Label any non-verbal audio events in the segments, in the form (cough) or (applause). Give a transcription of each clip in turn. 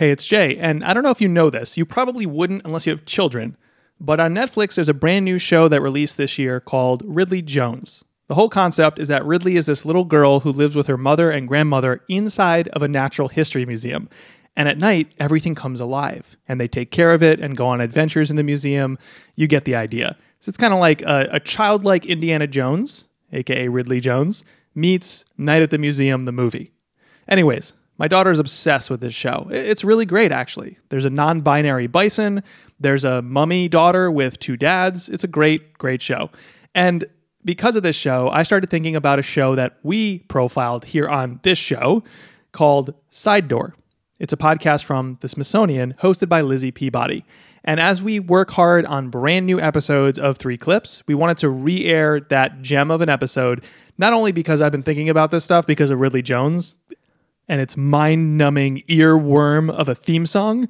Hey, it's Jay, and I don't know if you know this. You probably wouldn't unless you have children. But on Netflix, there's a brand new show that released this year called Ridley Jones. The whole concept is that Ridley is this little girl who lives with her mother and grandmother inside of a natural history museum. And at night, everything comes alive, and they take care of it and go on adventures in the museum. You get the idea. So it's kind of like a, a childlike Indiana Jones, aka Ridley Jones, meets Night at the Museum, the movie. Anyways, my daughter's obsessed with this show. It's really great, actually. There's a non binary bison, there's a mummy daughter with two dads. It's a great, great show. And because of this show, I started thinking about a show that we profiled here on this show called Side Door. It's a podcast from the Smithsonian hosted by Lizzie Peabody. And as we work hard on brand new episodes of Three Clips, we wanted to re air that gem of an episode, not only because I've been thinking about this stuff because of Ridley Jones, and its mind numbing earworm of a theme song,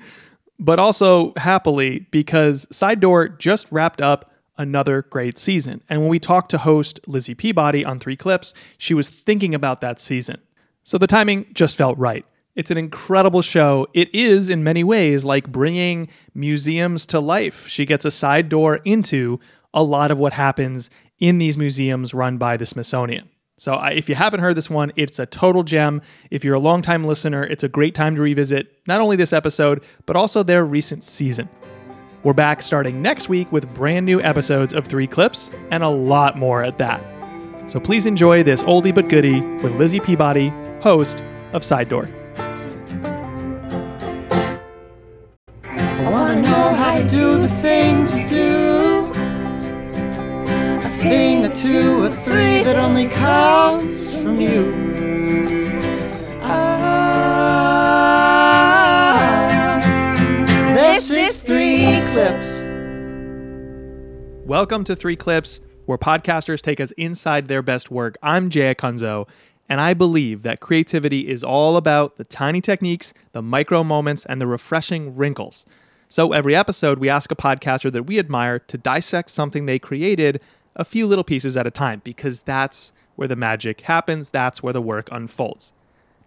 but also happily because Side Door just wrapped up another great season. And when we talked to host Lizzie Peabody on Three Clips, she was thinking about that season. So the timing just felt right. It's an incredible show. It is, in many ways, like bringing museums to life. She gets a side door into a lot of what happens in these museums run by the Smithsonian. So if you haven't heard this one, it's a total gem. If you're a longtime listener, it's a great time to revisit not only this episode, but also their recent season. We're back starting next week with brand new episodes of Three Clips and a lot more at that. So please enjoy this oldie but goodie with Lizzie Peabody, host of Side Door. Welcome to Three Clips, where podcasters take us inside their best work. I'm Jay Acunzo, and I believe that creativity is all about the tiny techniques, the micro moments, and the refreshing wrinkles. So every episode, we ask a podcaster that we admire to dissect something they created a few little pieces at a time, because that's where the magic happens, that's where the work unfolds.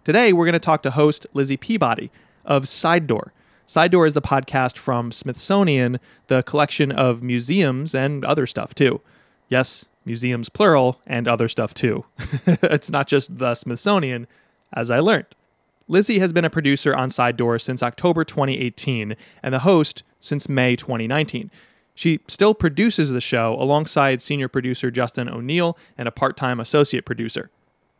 Today, we're going to talk to host Lizzie Peabody of Side Door. Side Door is the podcast from Smithsonian, the collection of museums and other stuff too. Yes, museums plural and other stuff too. (laughs) it's not just the Smithsonian, as I learned. Lizzie has been a producer on Side Door since October 2018 and the host since May 2019. She still produces the show alongside senior producer Justin O'Neill and a part time associate producer.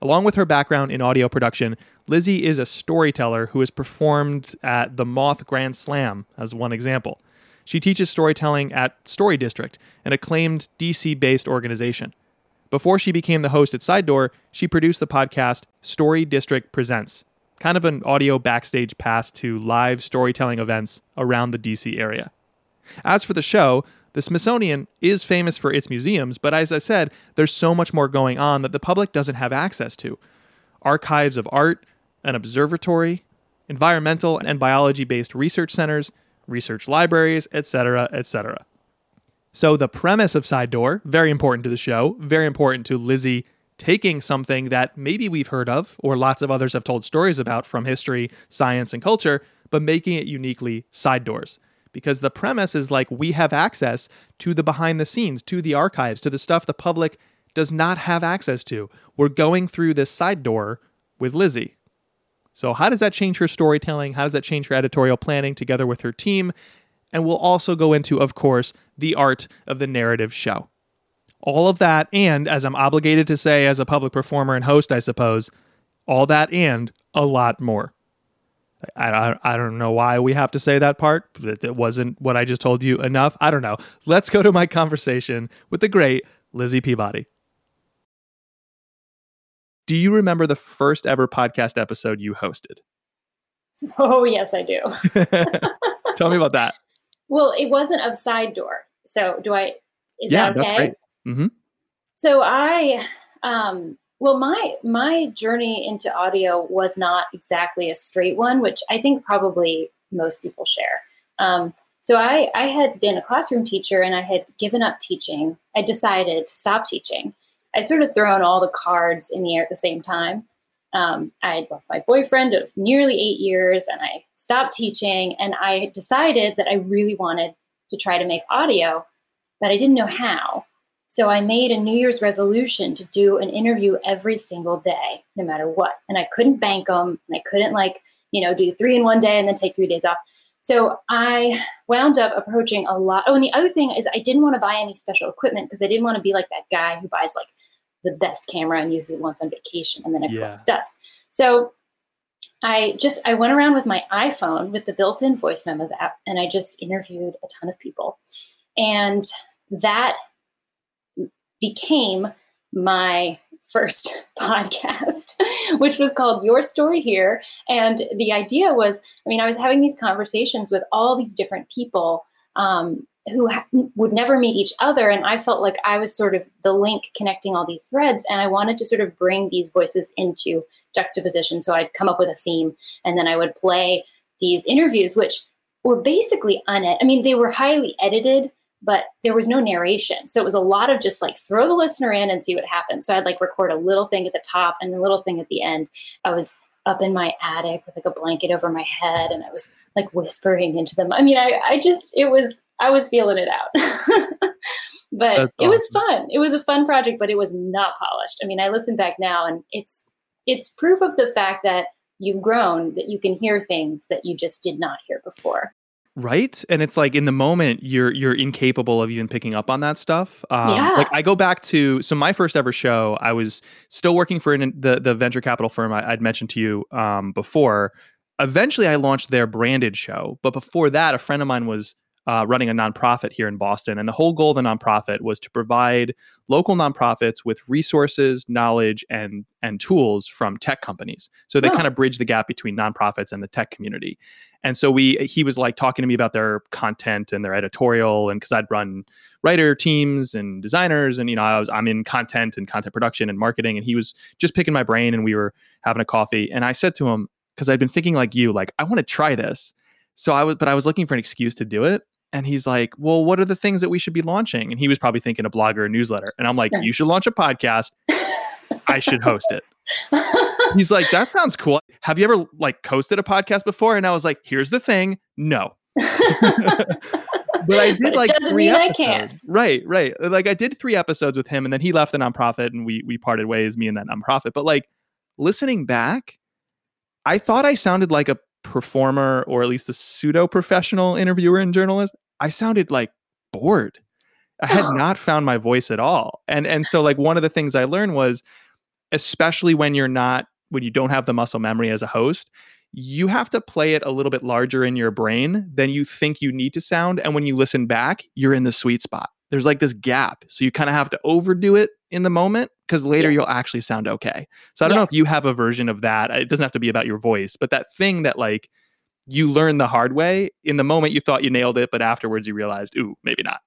Along with her background in audio production, Lizzie is a storyteller who has performed at the Moth Grand Slam, as one example. She teaches storytelling at Story District, an acclaimed DC based organization. Before she became the host at Side Door, she produced the podcast Story District Presents, kind of an audio backstage pass to live storytelling events around the DC area. As for the show, the Smithsonian is famous for its museums, but as I said, there's so much more going on that the public doesn't have access to. Archives of art, an observatory, environmental and biology based research centers, research libraries, etc., etc. So, the premise of Side Door, very important to the show, very important to Lizzie taking something that maybe we've heard of or lots of others have told stories about from history, science, and culture, but making it uniquely side doors because the premise is like we have access to the behind the scenes, to the archives, to the stuff the public does not have access to. We're going through this side door with Lizzie. So, how does that change her storytelling? How does that change her editorial planning together with her team? And we'll also go into, of course, the art of the narrative show. All of that, and as I'm obligated to say as a public performer and host, I suppose, all that and a lot more. I, I, I don't know why we have to say that part. It wasn't what I just told you enough. I don't know. Let's go to my conversation with the great Lizzie Peabody. Do you remember the first ever podcast episode you hosted? Oh, yes, I do. (laughs) Tell me about that. Well, it wasn't of side door. So, do I? Is yeah, that okay? that's great. Mm-hmm. So I, um, well, my my journey into audio was not exactly a straight one, which I think probably most people share. Um, so I I had been a classroom teacher and I had given up teaching. I decided to stop teaching. I'd sort of thrown all the cards in the air at the same time. um, I had left my boyfriend of nearly eight years and I stopped teaching. And I decided that I really wanted to try to make audio, but I didn't know how. So I made a New Year's resolution to do an interview every single day, no matter what. And I couldn't bank them and I couldn't, like, you know, do three in one day and then take three days off. So I wound up approaching a lot. Oh, and the other thing is, I didn't want to buy any special equipment because I didn't want to be like that guy who buys like the best camera and uses it once on vacation and then it collects yeah. dust. So I just I went around with my iPhone with the built-in voice memos app and I just interviewed a ton of people. And that became my first (laughs) podcast, which was called Your Story Here. And the idea was I mean, I was having these conversations with all these different people um, who ha- would never meet each other. And I felt like I was sort of the link connecting all these threads. And I wanted to sort of bring these voices into juxtaposition. So I'd come up with a theme and then I would play these interviews, which were basically unedited. I mean, they were highly edited, but there was no narration. So it was a lot of just like throw the listener in and see what happens. So I'd like record a little thing at the top and a little thing at the end. I was up in my attic with like a blanket over my head and I was like whispering into them. I mean, I, I just, it was, I was feeling it out. (laughs) but awesome. it was fun. It was a fun project, but it was not polished. I mean, I listen back now and it's, it's proof of the fact that you've grown, that you can hear things that you just did not hear before right? And it's like in the moment you're you're incapable of even picking up on that stuff. Um, yeah. like i go back to so my first ever show i was still working for an, the the venture capital firm I, would mentioned to you um, before. Eventually i launched their branded show but before that a friend of mine was uh, running a nonprofit here in Boston. And the whole goal of the nonprofit was to provide local nonprofits with resources, knowledge, and and tools from tech companies. So they oh. kind of bridge the gap between nonprofits and the tech community. And so we he was like talking to me about their content and their editorial, and because I'd run writer teams and designers, and you know I was I'm in content and content production and marketing, and he was just picking my brain, and we were having a coffee, and I said to him because I'd been thinking like you, like I want to try this. So I was, but I was looking for an excuse to do it. And he's like, Well, what are the things that we should be launching? And he was probably thinking a blog or a newsletter. And I'm like, You should launch a podcast. (laughs) I should host it. he's like, That sounds cool. Have you ever like hosted a podcast before? And I was like, Here's the thing. No. (laughs) but I did like doesn't three mean episodes. I can't. Right, right. Like I did three episodes with him, and then he left the nonprofit, and we we parted ways, me and that nonprofit. But like listening back, I thought I sounded like a performer or at least a pseudo professional interviewer and journalist. I sounded like bored. I had not found my voice at all. And and so like one of the things I learned was especially when you're not when you don't have the muscle memory as a host, you have to play it a little bit larger in your brain than you think you need to sound and when you listen back, you're in the sweet spot. There's like this gap. So you kind of have to overdo it in the moment because later yes. you'll actually sound okay. So I don't yes. know if you have a version of that. It doesn't have to be about your voice, but that thing that like you learn the hard way. In the moment, you thought you nailed it, but afterwards, you realized, ooh, maybe not.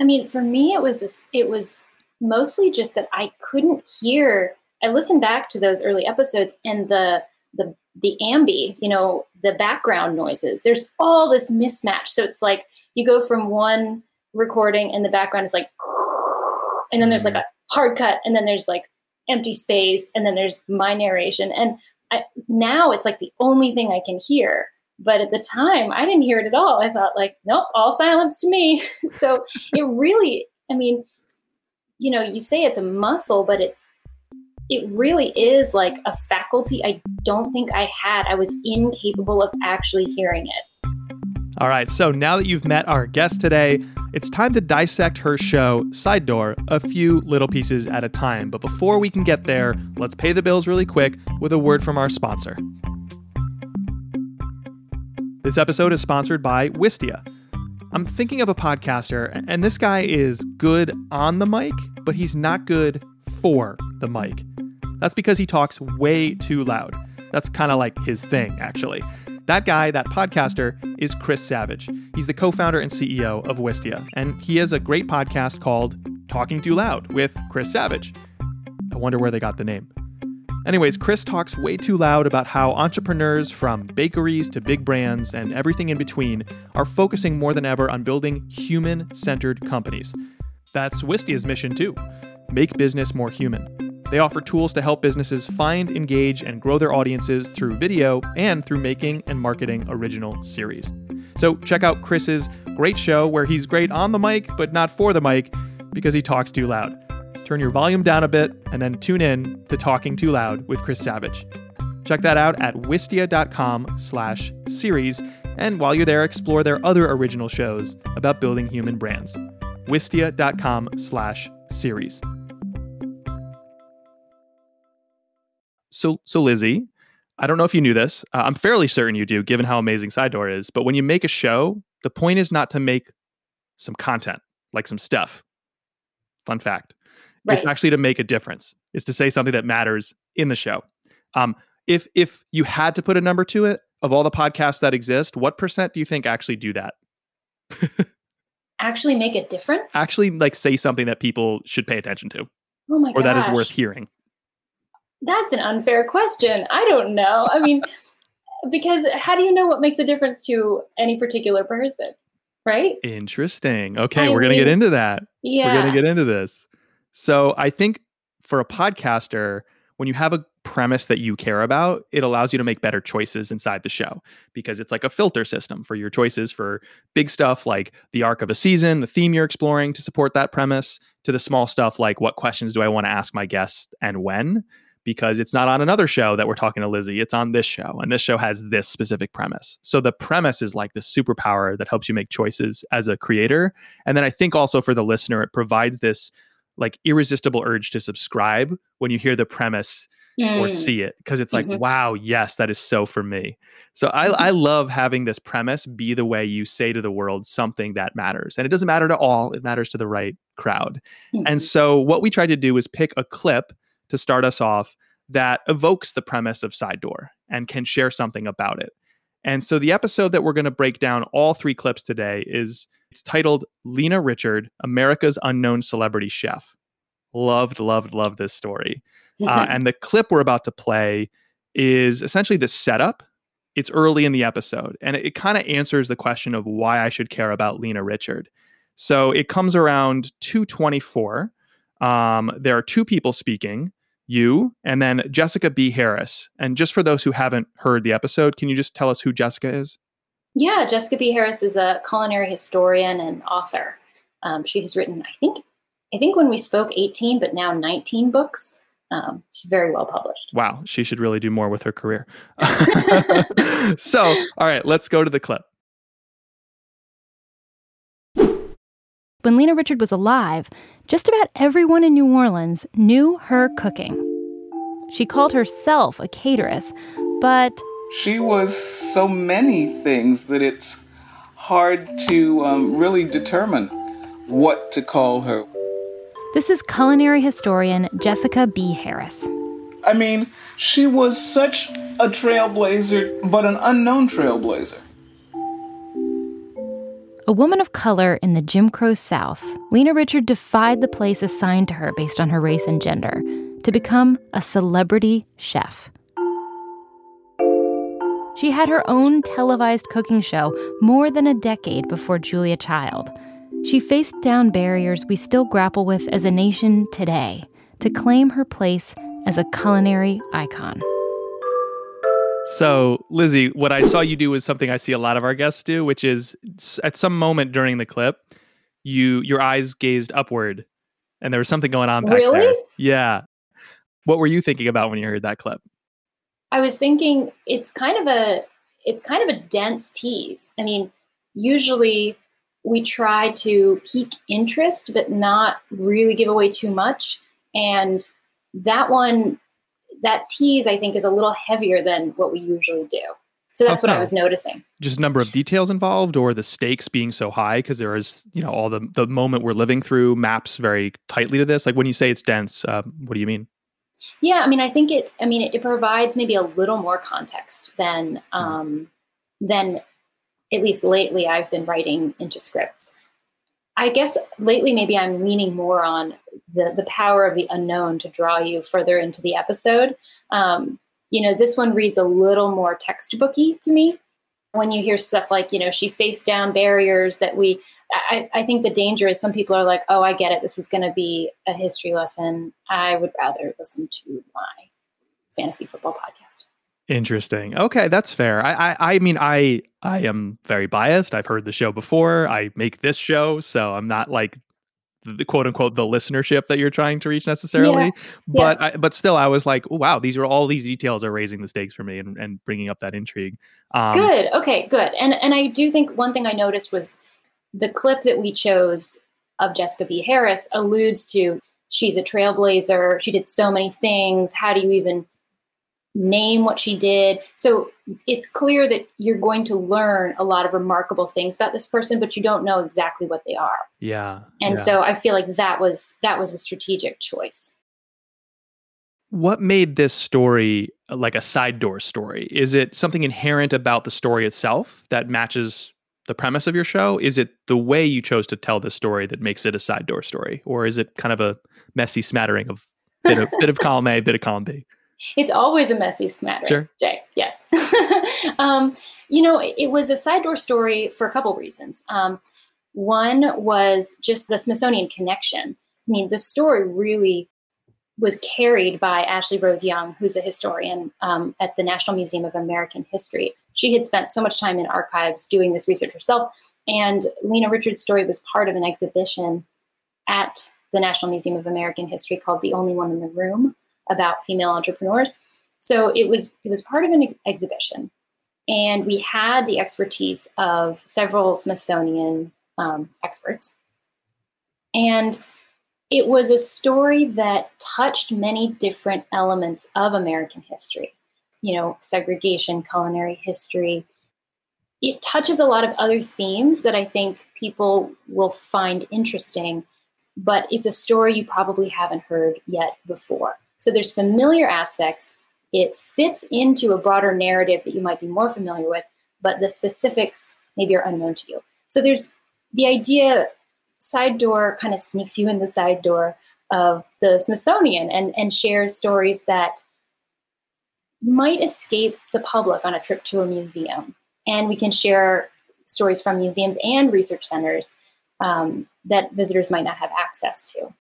I mean, for me, it was this, it was mostly just that I couldn't hear. I listened back to those early episodes, and the the the ambi, you know, the background noises. There's all this mismatch. So it's like you go from one recording, and the background is like, and then there's like mm-hmm. a hard cut, and then there's like empty space, and then there's my narration, and I, now it's like the only thing I can hear. But at the time, I didn't hear it at all. I thought, like, nope, all silence to me. (laughs) so it really, I mean, you know, you say it's a muscle, but it's, it really is like a faculty I don't think I had. I was incapable of actually hearing it. All right, so now that you've met our guest today, it's time to dissect her show, Side Door, a few little pieces at a time. But before we can get there, let's pay the bills really quick with a word from our sponsor. This episode is sponsored by Wistia. I'm thinking of a podcaster, and this guy is good on the mic, but he's not good for the mic. That's because he talks way too loud. That's kind of like his thing, actually. That guy, that podcaster, is Chris Savage. He's the co founder and CEO of Wistia, and he has a great podcast called Talking Too Loud with Chris Savage. I wonder where they got the name. Anyways, Chris talks way too loud about how entrepreneurs from bakeries to big brands and everything in between are focusing more than ever on building human centered companies. That's Wistia's mission too make business more human. They offer tools to help businesses find, engage, and grow their audiences through video and through making and marketing original series. So check out Chris's great show where he's great on the mic, but not for the mic because he talks too loud. Turn your volume down a bit and then tune in to Talking Too Loud with Chris Savage. Check that out at wistia.com slash series. And while you're there, explore their other original shows about building human brands. wistia.com slash series. So, so Lizzie, I don't know if you knew this. Uh, I'm fairly certain you do, given how amazing Side Door is. But when you make a show, the point is not to make some content, like some stuff. Fun fact. Right. It's actually to make a difference. It's to say something that matters in the show. Um, if if you had to put a number to it, of all the podcasts that exist, what percent do you think actually do that? (laughs) Actually make a difference? Actually, like say something that people should pay attention to, oh my or that is worth hearing. That's an unfair question. I don't know. I mean, (laughs) because how do you know what makes a difference to any particular person? Right? Interesting. Okay, I we're gonna get into that. Yeah. We're gonna get into this. So I think for a podcaster, when you have a premise that you care about, it allows you to make better choices inside the show because it's like a filter system for your choices for big stuff like the arc of a season, the theme you're exploring to support that premise, to the small stuff like what questions do I want to ask my guests and when. Because it's not on another show that we're talking to Lizzie, it's on this show, and this show has this specific premise. So the premise is like the superpower that helps you make choices as a creator. And then I think also for the listener, it provides this like irresistible urge to subscribe when you hear the premise or Mm. see it because it's like Mhm. wow yes that is so for me so I, I love having this premise be the way you say to the world something that matters and it doesn't matter to all it matters to the right crowd and Mhm. so what we tried to do is pick a clip to start us off that evokes the premise of side door and can share something about it and so the episode that we're going to break down all three clips today is it's titled lena richard america's unknown celebrity chef loved loved loved this story (laughs) uh, and the clip we're about to play is essentially the setup. It's early in the episode, and it, kind of answers the question of why I should care about Lena Richard. So it comes around 224. Um, there are two people speaking, you and then Jessica B. Harris. And just for those who haven't heard the episode, can you just tell us who Jessica is? Yeah, Jessica B. Harris is a culinary historian and author. Um, she has written, I think, I think when we spoke, 18, but now 19 books. Um, she's very well published. Wow, she should really do more with her career. (laughs) (laughs) so, all right, let's go to the clip. When Lena Richard was alive, just about everyone in New Orleans knew her cooking. She called herself a cateress, but She was so many things that it's hard to um, really determine what to call her. this is culinary historian Jessica B. Harris. I mean, she was such a trailblazer, but an unknown trailblazer. A woman of color in the Jim Crow South, Lena Richard defied the place assigned to her based on her race and gender to become a celebrity chef. She had her own televised cooking show more than a decade before Julia Child. She faced down barriers we still grapple with as a nation today to claim her place as a culinary icon. So, Lizzie, what I saw you do was something I see a lot of our guests do, which is at some moment during the clip, you your eyes gazed upward, and there was something going on back Really? there. Yeah. What were you thinking about when you heard that clip? I was thinking it's kind of a it's kind of a dense tease. I mean, usually we try to pique interest but not really give away too much. And that one that tease I think is a little heavier than what we usually do. So that's what I was noticing. Just number of details involved, or the stakes being so high because there is, you know, all the the moment we're living through maps very tightly to this. Like when you say it's dense, uh, what do you mean? Yeah, I mean, I think it. I mean, it, it provides maybe a little more context than um, than at least lately I've been writing into scripts. I guess lately maybe I'm leaning more on the the power of the unknown to draw you further into the episode. Um, you know, this one reads a little more textbooky to me, when you hear stuff like, you know, she faced down barriers that we, I, I think the danger is some people are like, oh, I get it. This is going to be a history lesson. I would rather listen to my fantasy football podcast. Interesting. Okay, that's fair. I, I, I mean, I, I am very biased. I've heard the show before. I make this show, so I'm not like the quote unquote the listenership that you're trying to reach necessarily. Yeah. But, yeah. I, but still, I was like, wow, these are all these details are raising the stakes for me and, and bringing up that intrigue. Um, good. Okay. Good. And and I do think one thing I noticed was the clip that we chose of Jessica B. Harris alludes to she's a trailblazer. She did so many things. How do you even name what she did. So it's clear that you're going to learn a lot of remarkable things about this person, but you don't know exactly what they are. Yeah. And yeah. so I feel like that was that was a strategic choice. What made this story like a side door story? Is it something inherent about the story itself that matches the premise of your show? Is it the way you chose to tell this story that makes it a side door story? Or is it kind of a messy smattering of bit of, (laughs) bit of column A, bit of column B? It's always a messy matter, sure. Jay. Yes. (laughs) um, you know, it was a side door story for a couple reasons. Um, one was just the Smithsonian connection. I mean, the story really was carried by Ashley Rose Young, who's a historian um, at the National Museum of American History. She had spent so much time in archives doing this research herself, and Lena Richards' story was part of an exhibition at the National Museum of American History called "The Only One in the Room," about female entrepreneurs. So it was it was part of an ex- exhibition, and we had the expertise of several Smithsonian um, experts, and it was a story that touched many different elements of American history. You know, segregation, culinary history. It touches a lot of other themes that I think people will find interesting, but it's a story you probably haven't heard yet before. So there's familiar aspects. It fits into a broader narrative that you might be more familiar with, but the specifics maybe are unknown to you. So there's the idea side door kind of sneaks you in the side door of the Smithsonian and, and shares stories that might escape the public on a trip to a museum. And we can share stories from museums and research centers um, that visitors might not have access to.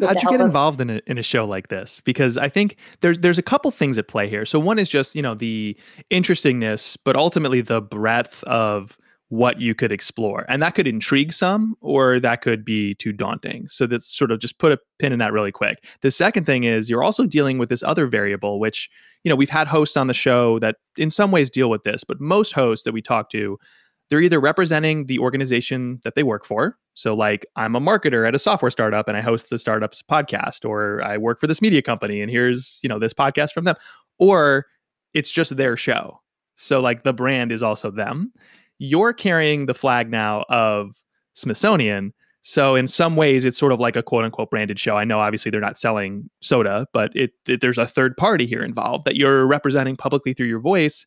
How'd you get involved in a, in a show like this? Because I think there's there's a couple things at play here. So one is just you know the interestingness, but ultimately the breadth of what you could explore, and that could intrigue some, or that could be too daunting. So that's sort of just put a pin in that really quick. The second thing is you're also dealing with this other variable, which you know we've had hosts on the show that in some ways deal with this, but most hosts that we talk to they're either representing the organization that they work for. So, like, I'm a marketer at a software startup and I host the startup's podcast, or I work for this media company and here's, you know, this podcast from them, or it's just their show. So, like, the brand is also them. You're carrying the flag now of Smithsonian. So, in some ways, it's sort of like a quote unquote branded show. I know obviously they're not selling soda, but it, it there's a third party here involved that you're representing publicly through your voice.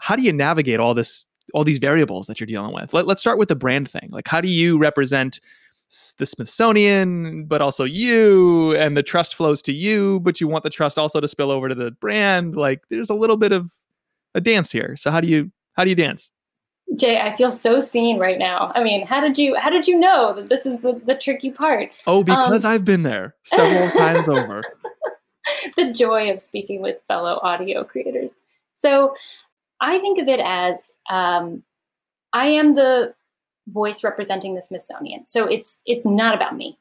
How do you navigate all this all these variables that you're dealing with. Let, let's start with the brand thing. Like, how do you represent the Smithsonian, but also you, and the trust flows to you, but you want the trust also to spill over to the brand? Like, there's a little bit of a dance here. So how do you how do you dance? Jay, I feel so seen right now. I mean, how did you how did you know that this is the, the tricky part? Oh, because um, I've been there several (laughs) times over. the joy of speaking with fellow audio creators. So I think of it as um, I am the voice representing the Smithsonian. So it's it's not about me,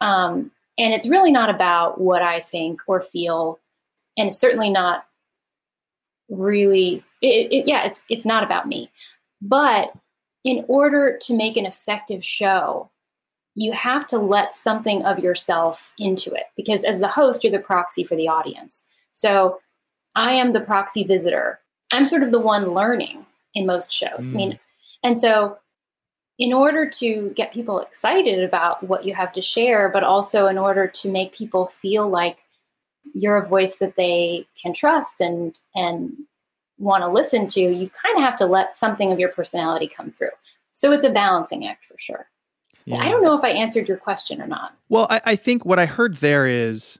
um, and it's really not about what I think or feel, and certainly not really. It, it, yeah, it's it's not about me. But in order to make an effective show, you have to let something of yourself into it because as the host, you're the proxy for the audience. So I am the proxy visitor I'm sort of the one learning in most shows. Mm. I mean, and so in order to get people excited about what you have to share, but also in order to make people feel like you're a voice that they can trust and and want to listen to, you kind of have to let something of your personality come through. So it's a balancing act for sure. Yeah. I don't know if I answered your question or not. Well, I, I think what I heard there is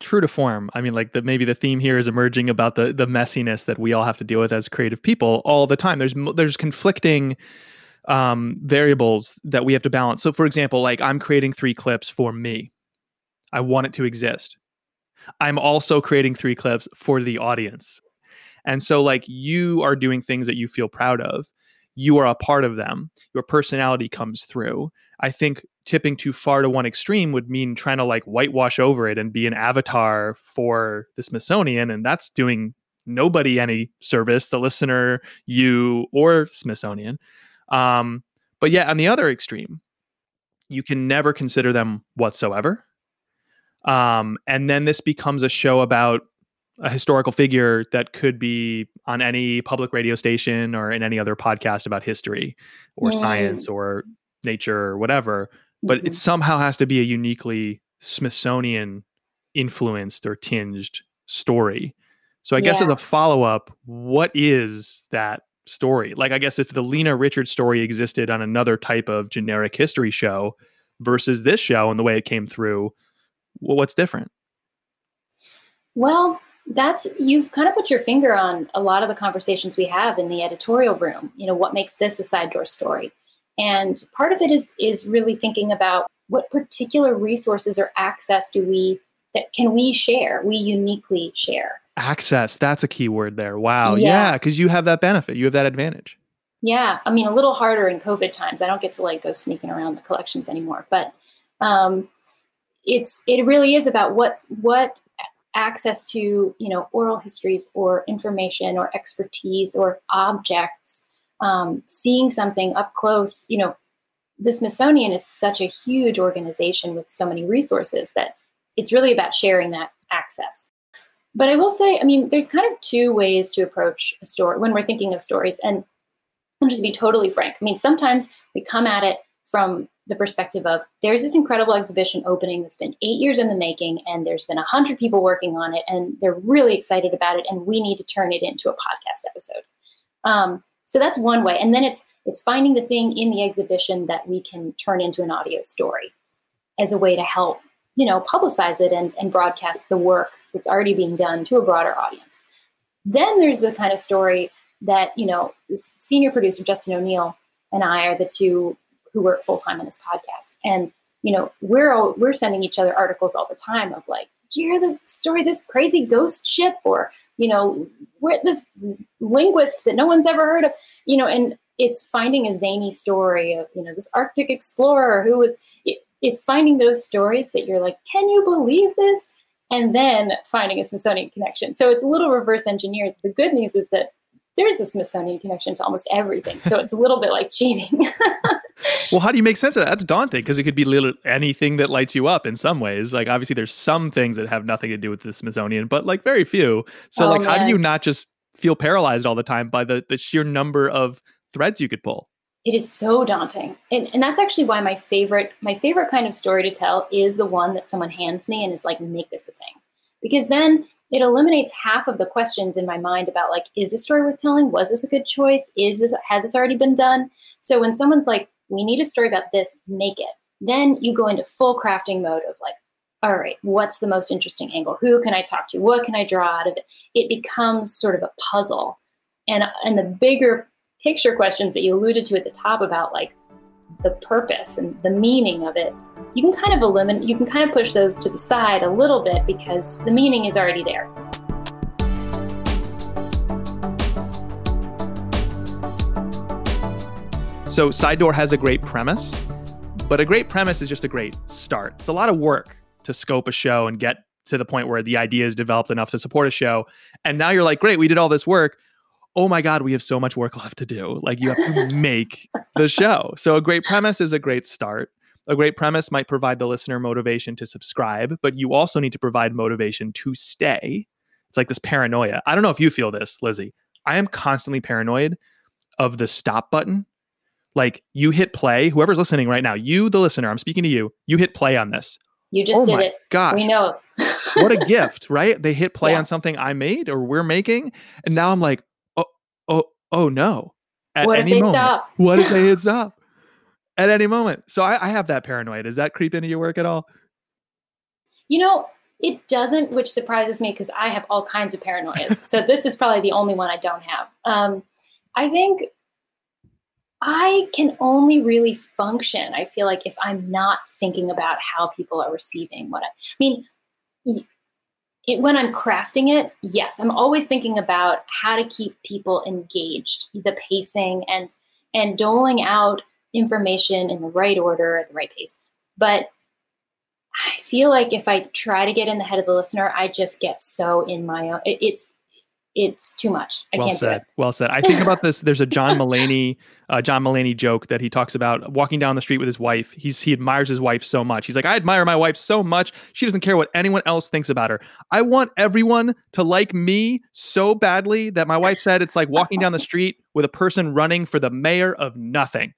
true to form. I mean, like the maybe the theme here is emerging about the the messiness that we all have to deal with as creative people all the time. There's there's conflicting um, variables that we have to balance. So, for example, like I'm creating three clips for me. I want it to exist. I'm also creating three clips for the audience. And so, like, you are doing things that you feel proud of. You are a part of them. Your personality comes through. I think tipping too far to one extreme would mean trying to like whitewash over it and be an avatar for the Smithsonian. And that's doing nobody any service, the listener, you, or Smithsonian. Um, but yet, on the other extreme, you can never consider them whatsoever. Um, and then this becomes a show about a historical figure that could be on any public radio station or in any other podcast about history or mm. science or nature or whatever but mm-hmm. it somehow has to be a uniquely Smithsonian influenced or tinged story. So I yeah. guess as a follow up, what is that story? Like I guess if the Lena Richards story existed on another type of generic history show versus this show and the way it came through, well, what's different? Well, that's you've kind of put your finger on a lot of the conversations we have in the editorial room. You know, what makes this a side door story? And part of it is is really thinking about what particular resources or access do we that can we share, we uniquely share. Access, that's a key word there. Wow. Yeah, because yeah, you have that benefit. You have that advantage. Yeah. I mean, a little harder in COVID times. I don't get to like go sneaking around the collections anymore. But um it's it really is about what's what access to, you know, oral histories or information or expertise or objects um, seeing something up close, you know, the Smithsonian is such a huge organization with so many resources that it's really about sharing that access. But I will say, I mean, there's kind of two ways to approach a story when we're thinking of stories. And I'll just be totally frank. I mean, sometimes we come at it from the perspective of there's this incredible exhibition opening that's been eight years in the making, and there's been a hundred people working on it, and they're really excited about it, and we need to turn it into a podcast episode. Um, so that's one way. And then it's it's finding the thing in the exhibition that we can turn into an audio story as a way to help, you know, publicize it and, and broadcast the work that's already being done to a broader audience. Then there's the kind of story that, you know, this senior producer Justin O'Neill and I are the two who work full time on this podcast. And, you know, we're all, we're sending each other articles all the time of like, did you hear this story, this crazy ghost ship or you know, we're this linguist that no one's ever heard of, you know, and it's finding a zany story of, you know, this Arctic explorer who was, it, it's finding those stories that you're like, can you believe this? And then finding a Smithsonian connection. So it's a little reverse engineered. The good news is that there's a Smithsonian connection to almost everything. So it's a little bit like cheating. (laughs) well, how do you make sense of that? That's daunting because it could be anything that lights you up in some ways. Like obviously there's some things that have nothing to do with the Smithsonian, but like very few. So oh, like man. how do you not just feel paralyzed all the time by the, the sheer number of threads you could pull? It is so daunting. And, and that's actually why my favorite my favorite kind of story to tell is the one that someone hands me and is like, make this a thing. Because then it eliminates half of the questions in my mind about like is this story worth telling? Was this a good choice? Is this has this already been done? So when someone's like we need a story about this make it then you go into full crafting mode of like all right what's the most interesting angle? Who can i talk to? What can i draw out of it? It becomes sort of a puzzle. And and the bigger picture questions that you alluded to at the top about like the purpose and the meaning of it, you can kind of eliminate, you can kind of push those to the side a little bit because the meaning is already there. So, Side Door has a great premise, but a great premise is just a great start. It's a lot of work to scope a show and get to the point where the idea is developed enough to support a show. And now you're like, great, we did all this work oh my God, we have so much work left to do. Like you have to make the show. So a great premise is a great start. A great premise might provide the listener motivation to subscribe, but you also need to provide motivation to stay. It's like this paranoia. I don't know if you feel this, Lizzie. I am constantly paranoid of the stop button. Like you hit play, whoever's listening right now, you, the listener, I'm speaking to you, you hit play on this. You just oh did it. Gosh. We know. what a gift, right? They hit play yeah. on something I made or we're making. And now I'm like, oh, no. At what if they moment. stop? What if they hit (laughs) stop? At any moment. So I, I have that paranoia. Does that creep into your work at all? You know, It doesn't, which surprises me because I have all kinds of paranoias. so this is probably the only one I don't have. Um, I think I can only really function, I feel like, if I'm not thinking about how people are receiving what I, I mean, it, when I'm crafting it, yes, I'm always thinking about how to keep people engaged, the pacing and and doling out information in the right order at the right pace. But I feel like if I try to get in the head of the listener, I just get so in my own. It, it's it's too much. I well can't said. do it. Well said. I think about this. There's a John Mulaney, uh, John Mulaney joke that he talks about walking down the street with his wife. He's he admires his wife so much. He's like, I admire my wife so much. She doesn't care what anyone else thinks about her. I want everyone to like me so badly that my wife said it's like walking down the street with a person running for the mayor of nothing.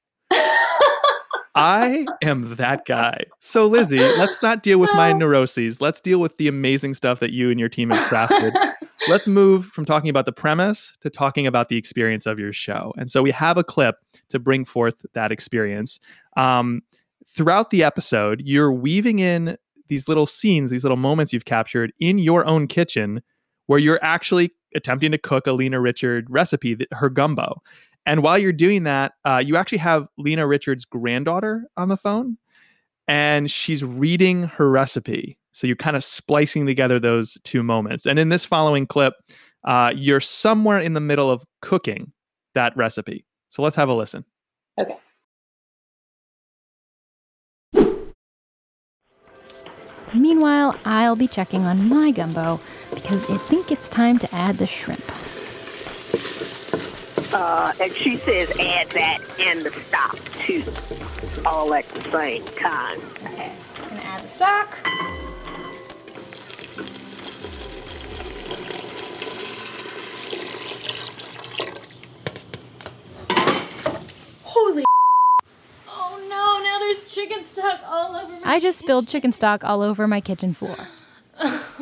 I am that guy. So, Lizzie, let's not deal with my neuroses. Let's deal with the amazing stuff that you and your team have crafted. (laughs) let's move from talking about the premise to talking about the experience of your show. And so, we have a clip to bring forth that experience. Um, throughout the episode, you're weaving in these little scenes, these little moments you've captured in your own kitchen where you're actually attempting to cook a Lena Richard recipe, her gumbo. And while you're doing that, uh, you actually have Lena Richards' granddaughter on the phone, and she's reading her recipe. So you're kind of splicing together those two moments. And in this following clip, uh, you're somewhere in the middle of cooking that recipe. So let's have a listen. Okay. Meanwhile, I'll be checking on my gumbo because I think it's time to add the shrimp. Uh, and she says add that and the stock too, all at the same time. Okay. Gonna add the stock. Holy. Oh no! Now there's chicken stock all over. My I just spilled chicken stock all over my kitchen floor.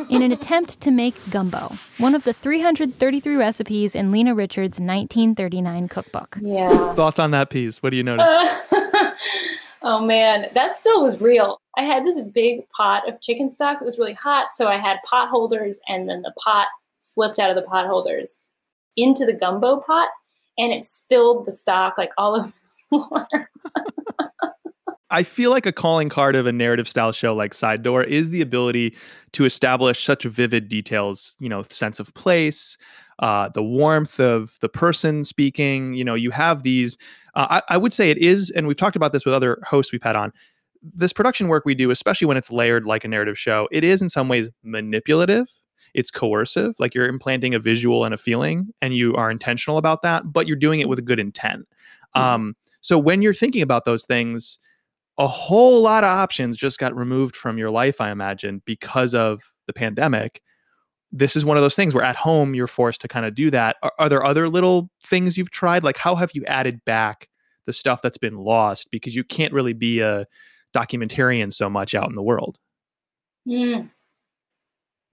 In an attempt to make gumbo, one of the 333 recipes in Lena Richards' 1939 cookbook. Yeah. Thoughts on that piece? What do you notice? (laughs) oh man, that spill was real. I had this big pot of chicken stock that was really hot, so I had pot holders, and then the pot slipped out of the pot holders into the gumbo pot, and it spilled the stock like all (laughs) over the floor. I feel like a calling card of a narrative style show like Side Door is the ability to establish such vivid details, you know, sense of place, uh, the warmth of the person speaking. You know, you have these. Uh, I, I would say it is, and we've talked about this with other hosts we've had on. This production work we do, especially when it's layered like a narrative show, it is in some ways manipulative. It's coercive, like you're implanting a visual and a feeling, and you are intentional about that, but you're doing it with a good intent. Mm-hmm. Um, so when you're thinking about those things, a whole lot of options just got removed from your life, I imagine, because of the pandemic. This is one of those things where at home you're forced to kind of do that. Are, are, there other little things you've tried? Like, how have you added back the stuff that's been lost because you can't really be a documentarian so much out in the world? Mm.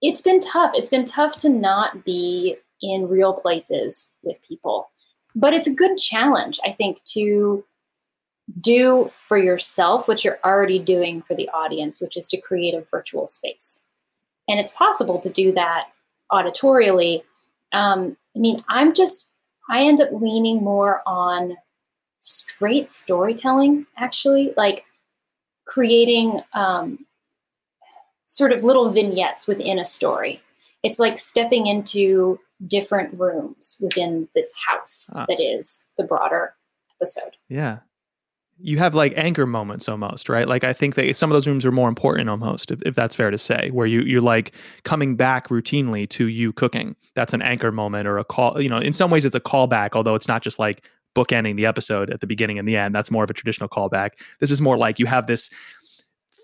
It's been tough. It's been tough to not be in real places with people, but it's a good challenge, I think, to do for yourself what you're already doing for the audience, which is to create a virtual space. And it's possible to do that auditorially. Um, I mean, I'm just, I end up leaning more on straight storytelling, actually, like creating um, sort of little vignettes within a story. It's like stepping into different rooms within this house Ah. that is the broader episode. Yeah. You have like anchor moments almost, right? Like I think that some of those rooms are more important almost, if, if that's fair to say, where you you're like coming back routinely to you cooking. That's an anchor moment or a call. You know, in some ways it's a callback, although it's not just like bookending the episode at the beginning and the end. That's more of a traditional callback. This is more like you have this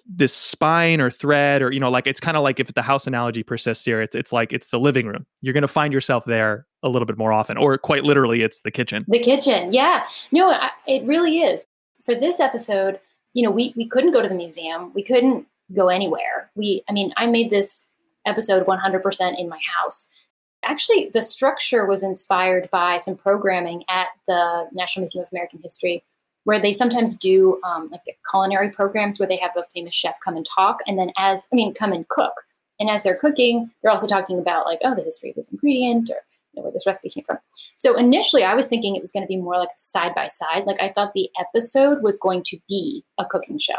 this spine or thread or you know like it's kind of like if the house analogy persists here it's it's like it's the living room you're going to find yourself there a little bit more often or quite literally it's the kitchen The kitchen, yeah. No, I, it really is. For this episode, you know, we we couldn't go to the museum. We couldn't go anywhere. We, I mean, I made this episode 100% in my house. Actually, the structure was inspired by some programming at the National Museum of American History, where they sometimes do um, like culinary programs where they have a famous chef come and talk, and then as I mean, come and cook. And as they're cooking, they're also talking about like, oh, the history of this ingredient or know, where this recipe came from. So initially, I was thinking it was going to be more like side by side. Like I thought the episode was going to be a cooking show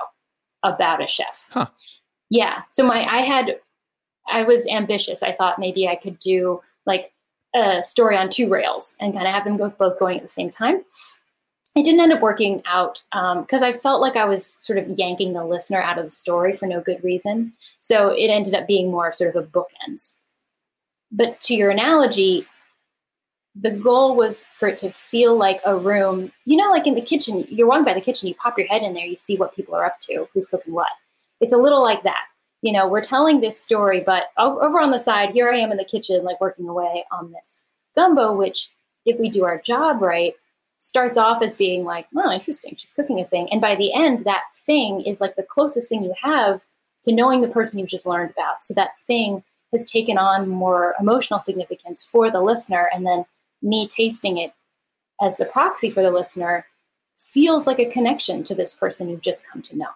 about a chef. Huh. Yeah. So my I had I was ambitious. I thought maybe I could do like a story on two rails and kind of have them go, both going at the same time. It didn't end up working out because um, I felt like I was sort of yanking the listener out of the story for no good reason. So it ended up being more sort of a bookend. But to your analogy, the goal was for it to feel like a room, you know, like in the kitchen, you're walking by the kitchen, you pop your head in there, you see what people are up to, who's cooking what. It's a little like that you know, we're telling this story, but over on the side, here I am in the kitchen, like working away on this gumbo, which, if we do our job right, starts off as being like, oh, interesting, she's cooking a thing. And by the end, that thing is like the closest thing you have to knowing the person you've just learned about. So that thing has taken on more emotional significance for the listener. And then me tasting it as the proxy for the listener feels like a connection to this person you've just come to know.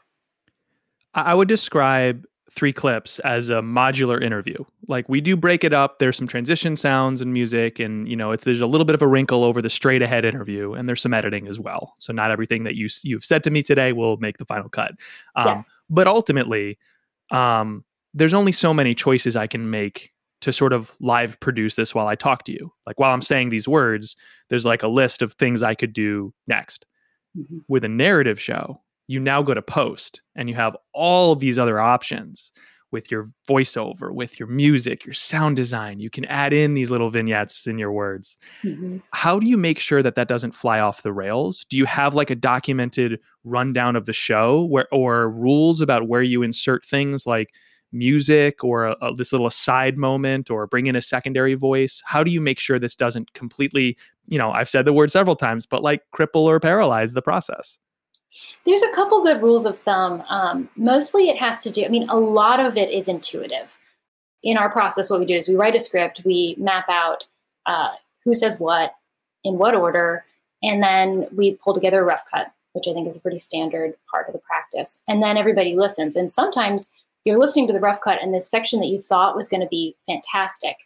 I would describe three clips as a modular interview. Like we do break it up. There's some transition sounds and music, and you know, it's there's a little bit of a wrinkle over the straight ahead interview, and there's some editing as well. So not everything that you you've said to me today will make the final cut. Um, yeah. But ultimately, um, there's only so many choices I can make to sort of live produce this while I talk to you. Like while I'm saying these words, there's like a list of things I could do next. Mm-hmm. With a narrative show, you now go to post and you have all these other options with your voiceover, with your music, your sound design. You can add in these little vignettes in your words. Mm-hmm. How do you make sure that that doesn't fly off the rails? Do you have like a documented rundown of the show where or rules about where you insert things like music or a, a, this little aside moment or bring in a secondary voice? How do you make sure this doesn't completely, you know, I've said the word several times, but like cripple or paralyze the process? There's a couple good rules of thumb. Um, mostly it has to do, I mean, a lot of it is intuitive. In our process, what we do is we write a script, we map out uh, who says what, in what order, and then we pull together a rough cut, which I think is a pretty standard part of the practice. And then everybody listens. And sometimes you're listening to the rough cut, and this section that you thought was going to be fantastic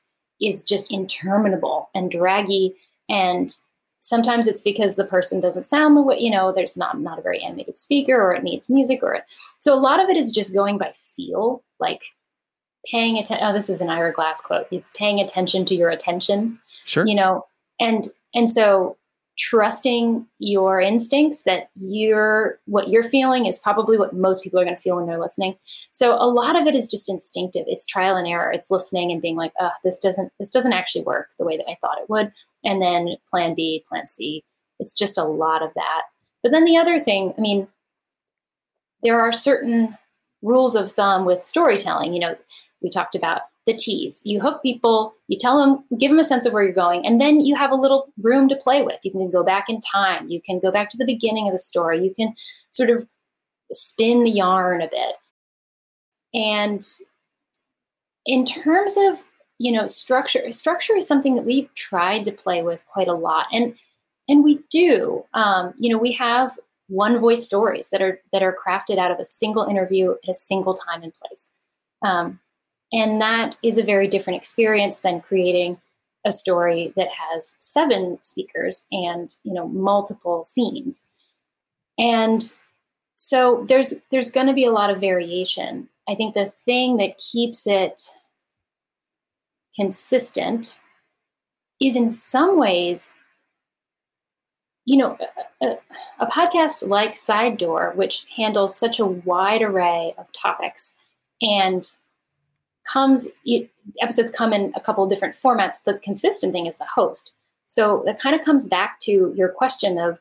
is just interminable and draggy and sometimes it's because the person doesn't sound the way you know there's not not a very animated speaker or it needs music or so a lot of it is just going by feel like paying attention oh this is an ira glass quote it's paying attention to your attention sure. you know and and so trusting your instincts that you're what you're feeling is probably what most people are going to feel when they're listening so a lot of it is just instinctive it's trial and error it's listening and being like oh this doesn't this doesn't actually work the way that i thought it would and then plan B, plan C. It's just a lot of that. But then the other thing, I mean, there are certain rules of thumb with storytelling. You know, we talked about the tease. You hook people, you tell them, give them a sense of where you're going, and then you have a little room to play with. You can go back in time. You can go back to the beginning of the story. You can sort of spin the yarn a bit. And in terms of you know structure structure is something that we've tried to play with quite a lot and and we do um, you know we have one voice stories that are that are crafted out of a single interview at a single time and place um, and that is a very different experience than creating a story that has seven speakers and you know multiple scenes. And so there's there's going to be a lot of variation. I think the thing that keeps it consistent is in some ways you know a, a, podcast like side door which handles such a wide array of topics and comes episodes come in a couple different formats the consistent thing is the host so that kind of comes back to your question of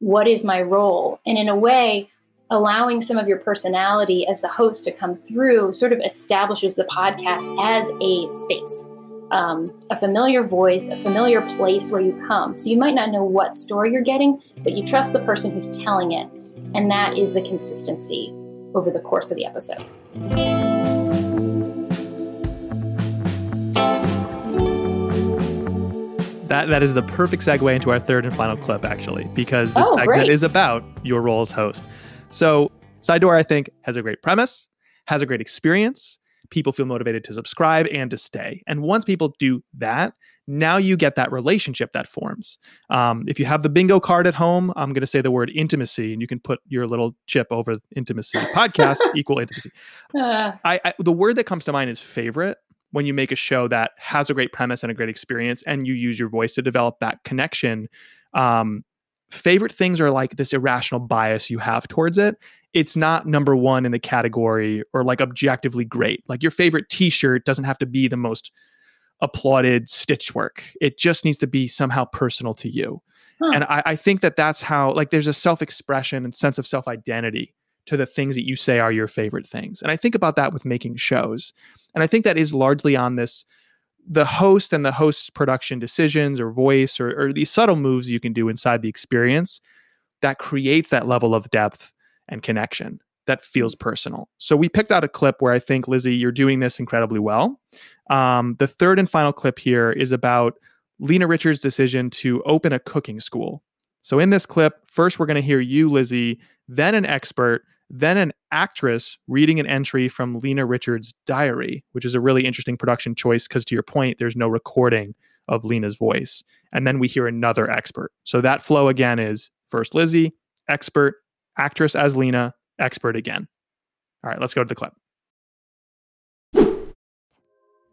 what is my role and in a way allowing some of your personality as the host to come through sort of establishes the podcast as a space, um, a familiar voice, a familiar place where you come. So you might not know what story you're getting, but you trust the person who's telling it. And that is the consistency over the course of the episodes. That, that is the perfect segue into our third and final clip, actually, because this oh, segment great. is about your role as host. So, Side Door, I think, has a great premise, has a great experience, people feel motivated to subscribe and to stay. And once people do that, now you get that relationship that forms. Um, if you have the bingo card at home, I'm going to say the word intimacy, and you can put your little chip over intimacy podcast (laughs) equal intimacy. Uh. I, I the word that comes to mind is favorite when you make a show that has a great premise and a great experience, and you use your voice to develop that connection. Um, favorite things are like this irrational bias you have towards it. It's not number one in the category or like objectively great. Like your favorite T-shirt doesn't have to be the most applauded stitch work. It just needs to be somehow personal to you. Huh. And I, I, think that that's how, like, there's a self expression and sense of self identity to the things that you say are your favorite things. And I think about that with making shows. And I think that is largely on this the host and the host's production decisions or voice or, or these subtle moves you can do inside the experience that creates that level of depth and connection that feels personal. So we picked out a clip where I think Lizzie, you're doing this incredibly well. Um, the third and final clip here is about Lena Richards' decision to open a cooking school. So in this clip, first we're going to hear you, Lizzie, then an expert, then an actress reading an entry from Lena Richards' diary, which is a really interesting production choice because, to your point, there's no recording of Lena's voice. And then we hear another expert. So that flow again is first Lizzie, expert, actress as Lena, expert again. All right, let's go to the clip.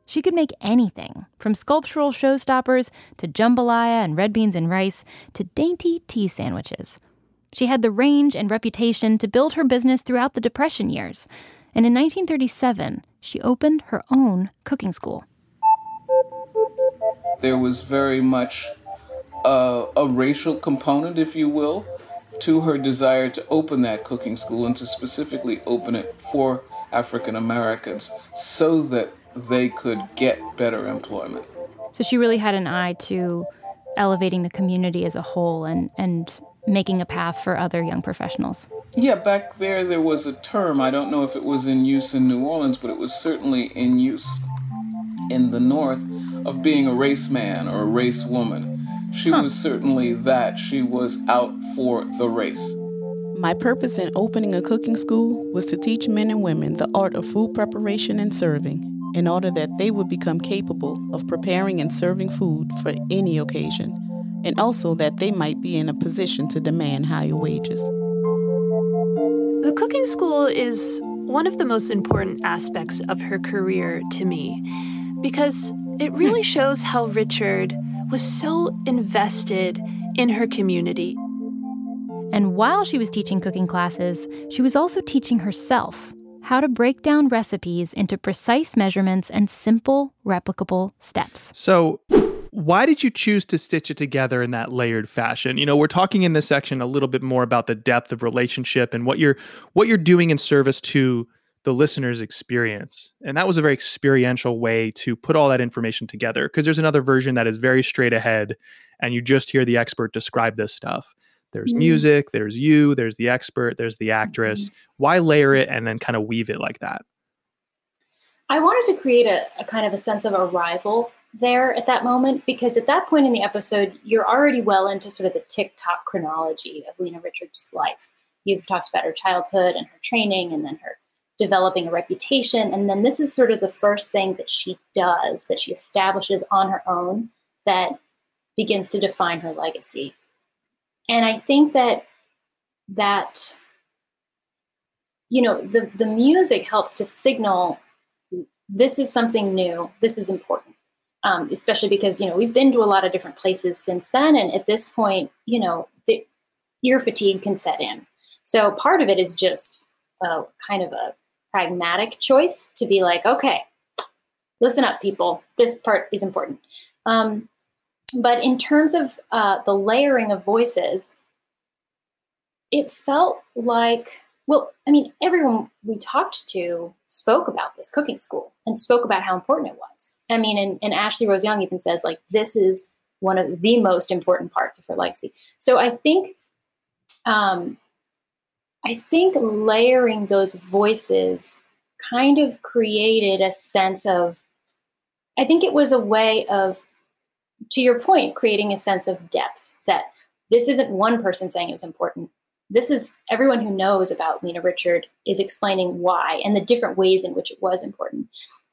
She could make anything, from sculptural showstoppers to jambalaya and red beans and rice to dainty tea sandwiches. She had the range and reputation to build her business throughout the Depression years. And in 1937, she opened her own cooking school. There was very much a, a racial component, if you will, to her desire to open that cooking school and to specifically open it for African Americans so that they could get better employment. So she really had an eye to elevating the community as a whole and, and making a path for other young professionals. Yeah, back there, there was a term. I don't know if it was in use in New Orleans, but it was certainly in use in the North of being a race man or a race woman. She huh. was certainly that. She was out for the race. My purpose in opening a cooking school was to teach men and women the art of food preparation and serving in order that they would become capable of preparing and serving food for any occasion, and also that they might be in a position to demand higher wages. The cooking school is one of the most important aspects of her career to me because it really hmm. shows how Richard was so invested in her community. And while she was teaching cooking classes, she was also teaching herself how to break down recipes into precise measurements and simple, replicable steps. So, why did you choose to stitch it together in that layered fashion? You know, we're talking in this section a little bit more about the depth of relationship and what you're what you're doing in service to the listener's experience. And that was a very experiential way to put all that information together because there's another version that is very straight ahead and you just hear the expert describe this stuff. There's mm-hmm. music, there's you, there's the expert, there's the actress. Mm-hmm. Why layer it and then kind of weave it like that? I wanted to create a, a kind of a sense of arrival there at that moment because at that point in the episode, you're already well into sort of the tick-tock chronology of Lena Richards' life. You've talked about her childhood and her training and then her developing a reputation. And then this is sort of the first thing that she does, that she establishes on her own, that begins to define her legacy. And I think that that you know the the music helps to signal this is something new this is important um, especially because you know we've been to a lot of different places since then and at this point you know the ear fatigue can set in so part of it is just a kind of a pragmatic choice to be like, okay, listen up, people. This part is important. Um, but in terms of uh, the layering of voices, it felt like, well, I mean, everyone we talked to spoke about this cooking school and spoke about how important it was. I mean, and, and Ashley Rose Young even says, like, this is one of the most important parts of her legacy. So I think um, I think layering those voices kind of created a sense of, I think it was a way of, to your point, creating a sense of depth that this isn't one person saying it was important. This is everyone who knows about Lena Richard is explaining why and the different ways in which it was important.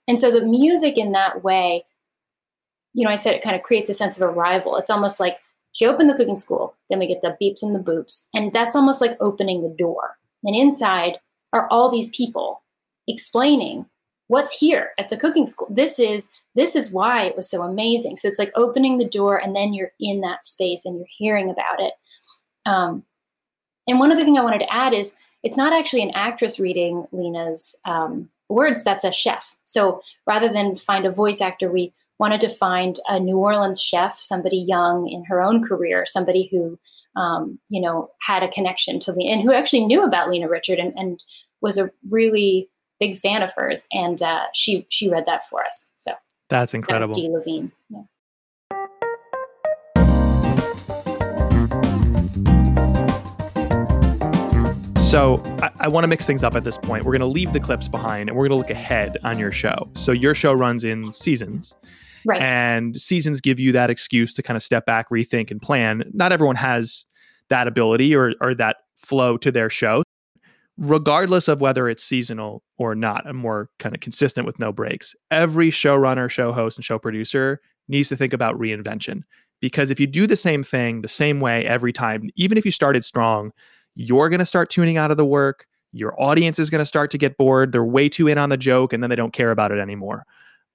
And so the music in that way, you know, I said it kind of creates a sense of arrival. It's almost like she opened the cooking school, then we get the beeps and the boops, and that's almost like opening the door. And inside are all these people explaining what's here at the cooking school. This is this is why it was so amazing. So it's like opening the door, and then you're in that space and you're hearing about it. Um, and one other thing I wanted to add is it's not actually an actress reading Lena's um, words, that's a chef. So rather than find a voice actor, we wanted to find a New Orleans chef, somebody young in her own career, somebody who, um, you know, had a connection to Lena and who actually knew about Lena Richard and, and was a really big fan of hers. And uh, she she read that for us. So that's Dee Levine. Yeah. So I, I want to mix things up at this point. We're going to leave the clips behind and we're going to look ahead on your show. So your show runs in seasons. Right. And seasons give you that excuse to kind of step back, rethink, and plan. Not everyone has that ability or, or that flow to their show. Regardless of whether it's seasonal or not, I'm more kind of consistent with no breaks. Every showrunner, show host, and show producer needs to think about reinvention. Because if you do the same thing the same way every time, even if you started strong, you're going to start tuning out of the work. Your audience is going to start to get bored. They're way too in on the joke and then they don't care about it anymore.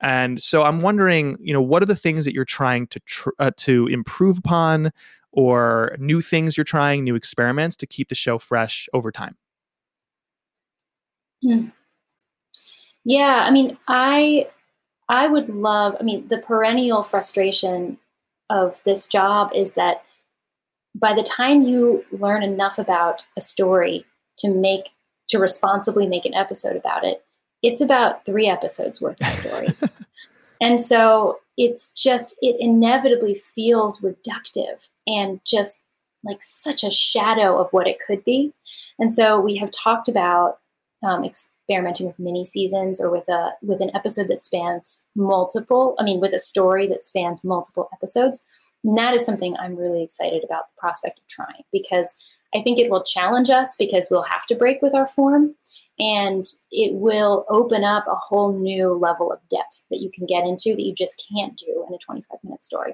And so I'm wondering, you know, what are the things that you're trying to tr- uh, to improve upon or new things you're trying, new experiments to keep the show fresh over time? Hmm. Yeah, I mean, I I would love, I mean, the perennial frustration of this job is that by the time you learn enough about a story to make to responsibly make an episode about it, it's about three episodes worth of story. (laughs) and so it's just it inevitably feels reductive and just like such a shadow of what it could be. And so we have talked about um, experimenting with mini seasons or with a with an episode that spans multiple. I mean, with a story that spans multiple episodes. And that is something I'm really excited about the prospect of trying because I think it will challenge us because we'll have to break with our form and it will open up a whole new level of depth that you can get into that you just can't do in a 25 minute story.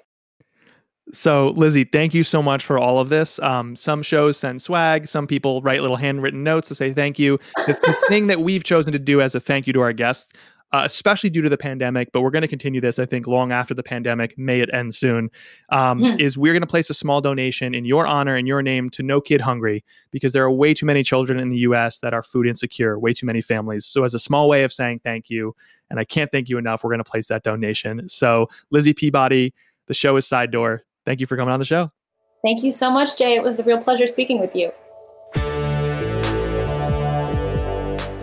So, Lizzie, thank you so much for all of this. Um, some shows send swag. Some people write little handwritten notes to say thank you. The, the thing that we've chosen to do as a thank you to our guests uh, especially due to the pandemic, but we're going to continue this, I think, long after the pandemic. May it end soon. Um, mm. Is we're going to place a small donation in your honor and your name to No Kid Hungry because there are way too many children in the US that are food insecure, way too many families. So, as a small way of saying thank you, and I can't thank you enough, we're going to place that donation. So, Lizzie Peabody, the show is Side Door. Thank you for coming on the show. Thank you so much, Jay. It was a real pleasure speaking with you.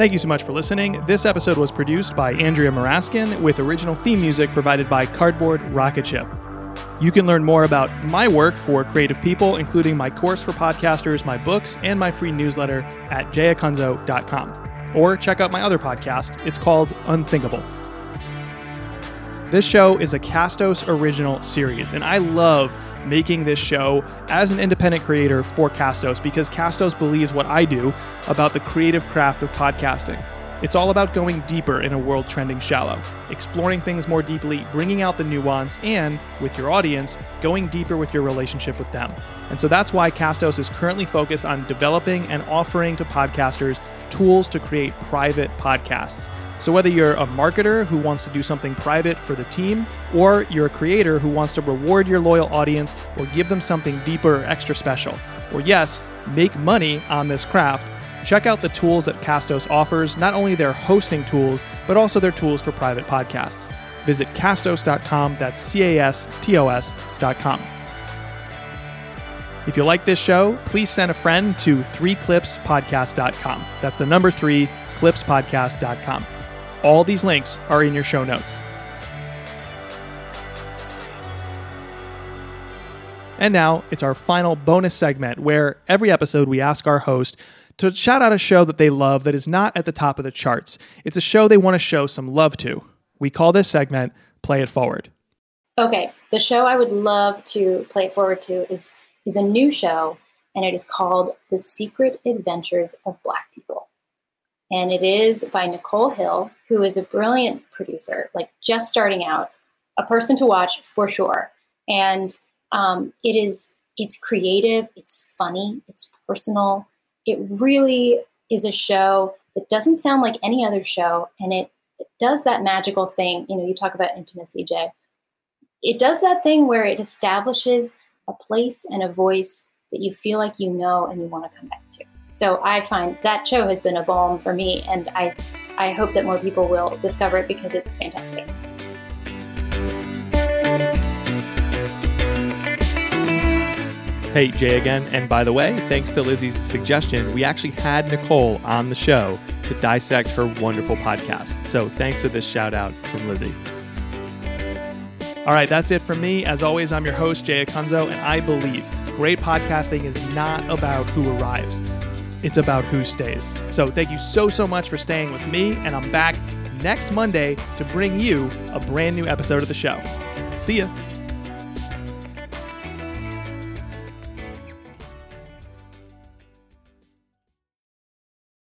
Thank you so much for listening. This episode was produced by Andrea Maraskin with original theme music provided by Cardboard Rocket Ship. You can learn more about my work for creative people, including my course for podcasters, my books, and my free newsletter at jayacunzo.com. Or check out my other podcast. It's called Unthinkable. This show is a Castos original series, and I love making this show as an independent creator for Castos because Castos believes what I do about the creative craft of podcasting. It's all about going deeper in a world trending shallow, exploring things more deeply, bringing out the nuance, and, with your audience, going deeper with your relationship with them. And so that's why Castos is currently focused on developing and offering to podcasters tools to create private podcasts. So, whether you're a marketer who wants to do something private for the team, or you're a creator who wants to reward your loyal audience or give them something deeper or extra special, or yes, make money on this craft, check out the tools that Castos offers, not only their hosting tools, but also their tools for private podcasts. Visit castos.com, that's C A S T O S.com. If you like this show, please send a friend to 3clipspodcast.com. That's the number 3 clipspodcast.com. All these links are in your show notes. And now it's our final bonus segment where every episode we ask our host to shout out a show that they love that is not at the top of the charts. It's a show they want to show some love to. We call this segment Play It Forward. Okay, the show I would love to play it forward to is is a new show and it is called The Secret Adventures of Black People. And it is by Nicole Hill, who is a brilliant producer, like just starting out, a person to watch for sure. And um, it is it's creative, it's funny, it's personal. It really is a show that doesn't sound like any other show, and it, it does that magical thing. You know, you talk about intimacy, Jay. It does that thing where it establishes a place and a voice that you feel like you know and you want to come back to. So I find that show has been a balm for me, and I, I hope that more people will discover it because it's fantastic. Hey, Jay again. And by the way, thanks to Lizzie's suggestion, we actually had Nicole on the show to dissect her wonderful podcast. So thanks to this shout out from Lizzie. All right, that's it from me. As always, I'm your host, Jay Acunzo, and I believe great podcasting is not about who arrives, it's about who stays. So thank you so, so much for staying with me, and I'm back next Monday to bring you a brand new episode of the show. See ya.